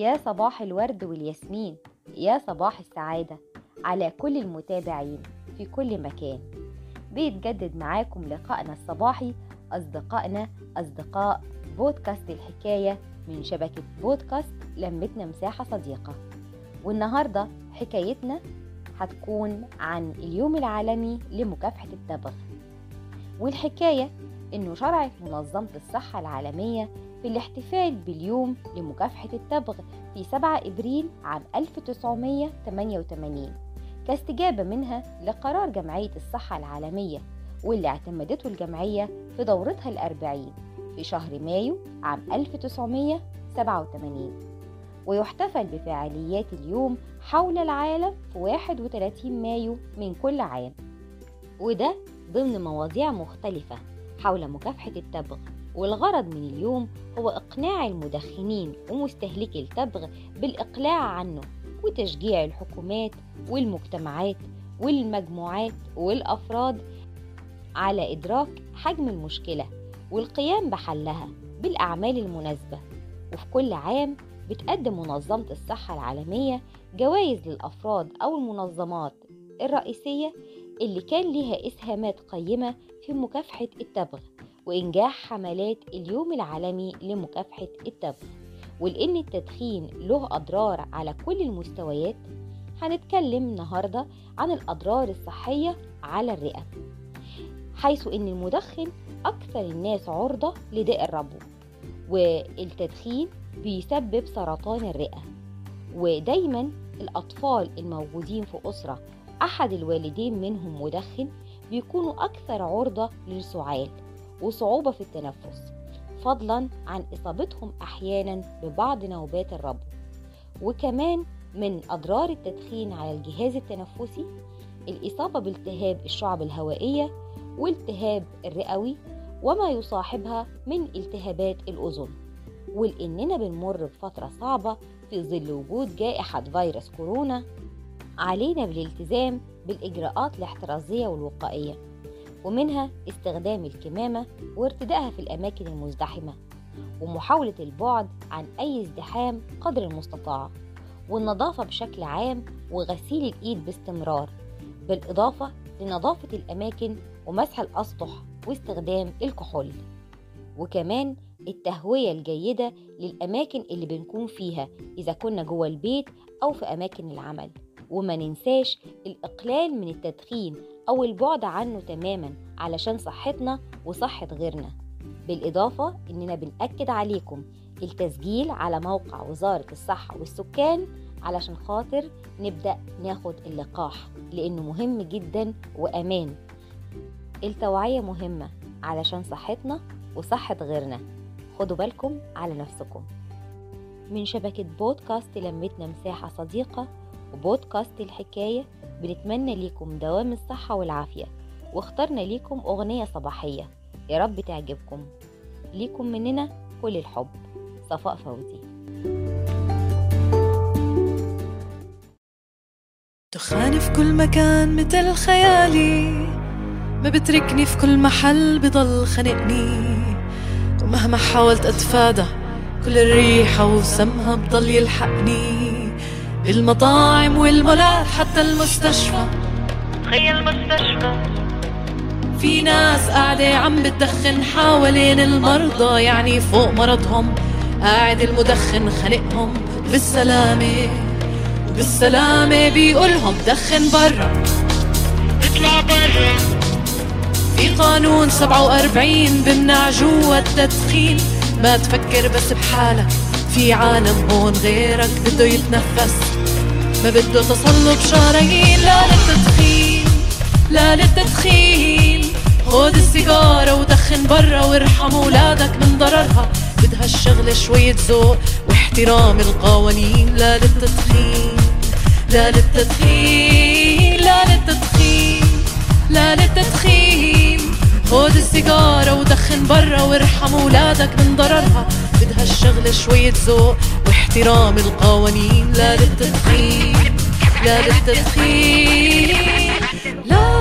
يا صباح الورد والياسمين يا صباح السعادة على كل المتابعين في كل مكان. بيتجدد معاكم لقائنا الصباحي أصدقائنا أصدقاء بودكاست الحكاية من شبكة بودكاست لمتنا مساحة صديقة. والنهاردة حكايتنا هتكون عن اليوم العالمي لمكافحة التبغ والحكاية إنه شرعت منظمة الصحة العالمية في الاحتفال باليوم لمكافحة التبغ في 7 إبريل عام 1988 كاستجابة منها لقرار جمعية الصحة العالمية واللي اعتمدته الجمعية في دورتها الأربعين في شهر مايو عام 1987 ويحتفل بفعاليات اليوم حول العالم في 31 مايو من كل عام. وده ضمن مواضيع مختلفة حول مكافحة التبغ. والغرض من اليوم هو إقناع المدخنين ومستهلكي التبغ بالإقلاع عنه وتشجيع الحكومات والمجتمعات والمجموعات والأفراد على إدراك حجم المشكلة والقيام بحلها بالأعمال المناسبة. وفي كل عام بتقدم منظمة الصحة العالمية جوائز للأفراد أو المنظمات الرئيسية اللي كان ليها إسهامات قيمة في مكافحة التبغ. وإنجاح حملات اليوم العالمي لمكافحة التبغ ولأن التدخين له أضرار على كل المستويات هنتكلم النهاردة عن الأضرار الصحية على الرئة حيث أن المدخن أكثر الناس عرضة لداء الربو والتدخين بيسبب سرطان الرئة. ودايما الأطفال الموجودين في أسرة أحد الوالدين منهم مدخن بيكونوا أكثر عرضة للسعال. وصعوبة في التنفس فضلا عن إصابتهم أحيانا ببعض نوبات الربو. وكمان من أضرار التدخين على الجهاز التنفسي الإصابة بالتهاب الشعب الهوائية والتهاب الرئوي وما يصاحبها من التهابات الأذن ولأننا بنمر بفترة صعبة في ظل وجود جائحة فيروس كورونا علينا بالالتزام بالإجراءات الاحترازية والوقائية. ومنها استخدام الكمامة وارتدائها في الأماكن المزدحمة ومحاولة البعد عن أي ازدحام قدر المستطاع والنظافة بشكل عام وغسيل الإيد باستمرار بالإضافة لنظافة الأماكن ومسح الأسطح واستخدام الكحول وكمان التهوية الجيدة للأماكن اللي بنكون فيها إذا كنا جوه البيت أو في أماكن العمل وما ننساش الإقلال من التدخين أو البعد عنه تماما علشان صحتنا وصحة غيرنا. بالإضافة إننا بنأكد عليكم التسجيل على موقع وزارة الصحة والسكان علشان خاطر نبدأ ناخد اللقاح لأنه مهم جدا وأمان. التوعية مهمة علشان صحتنا وصحة غيرنا. خدوا بالكم على نفسكم. من شبكة بودكاست لمتنا مساحة صديقة وبودكاست الحكاية بنتمنى ليكم دوام الصحة والعافية واخترنا ليكم أغنية صباحية. يا رب تعجبكم. ليكم مننا كل الحب. صفاء فوزي. دخان في كل مكان مثل خيالي ما بتركني في كل محل بضل خنقني ومهما حاولت أتفادى كل الريحة وسمها بضل يلحقني. بالمطاعم والمولات حتى المستشفى. تخيل المستشفى. في ناس قاعدة عم بتدخن حوالين المرضى يعني فوق مرضهم. قاعد المدخن خنقهم بالسلامة. وبالسلامة بيقولهم دخن برا. اطلع برا. في قانون 47 بمنع جوا التدخين. ما تفكر بس بحالك. في عالم هون غيرك بده يتنفس. ما بده تصلب شرايين لا للتدخين لا للتدخين. خد السيجارة ودخن برا وارحم ولادك من ضررها. بدها الشغلة شوية ذوق واحترام القوانين. لا للتدخين لا للتدخين لا للتدخين لا للتدخين. خد السيجارة ودخن برا وارحم ولادك من ضررها. بدها الشغلة شوية ذوق واحترام القوانين. لا للتدخين لا للتدخين. لا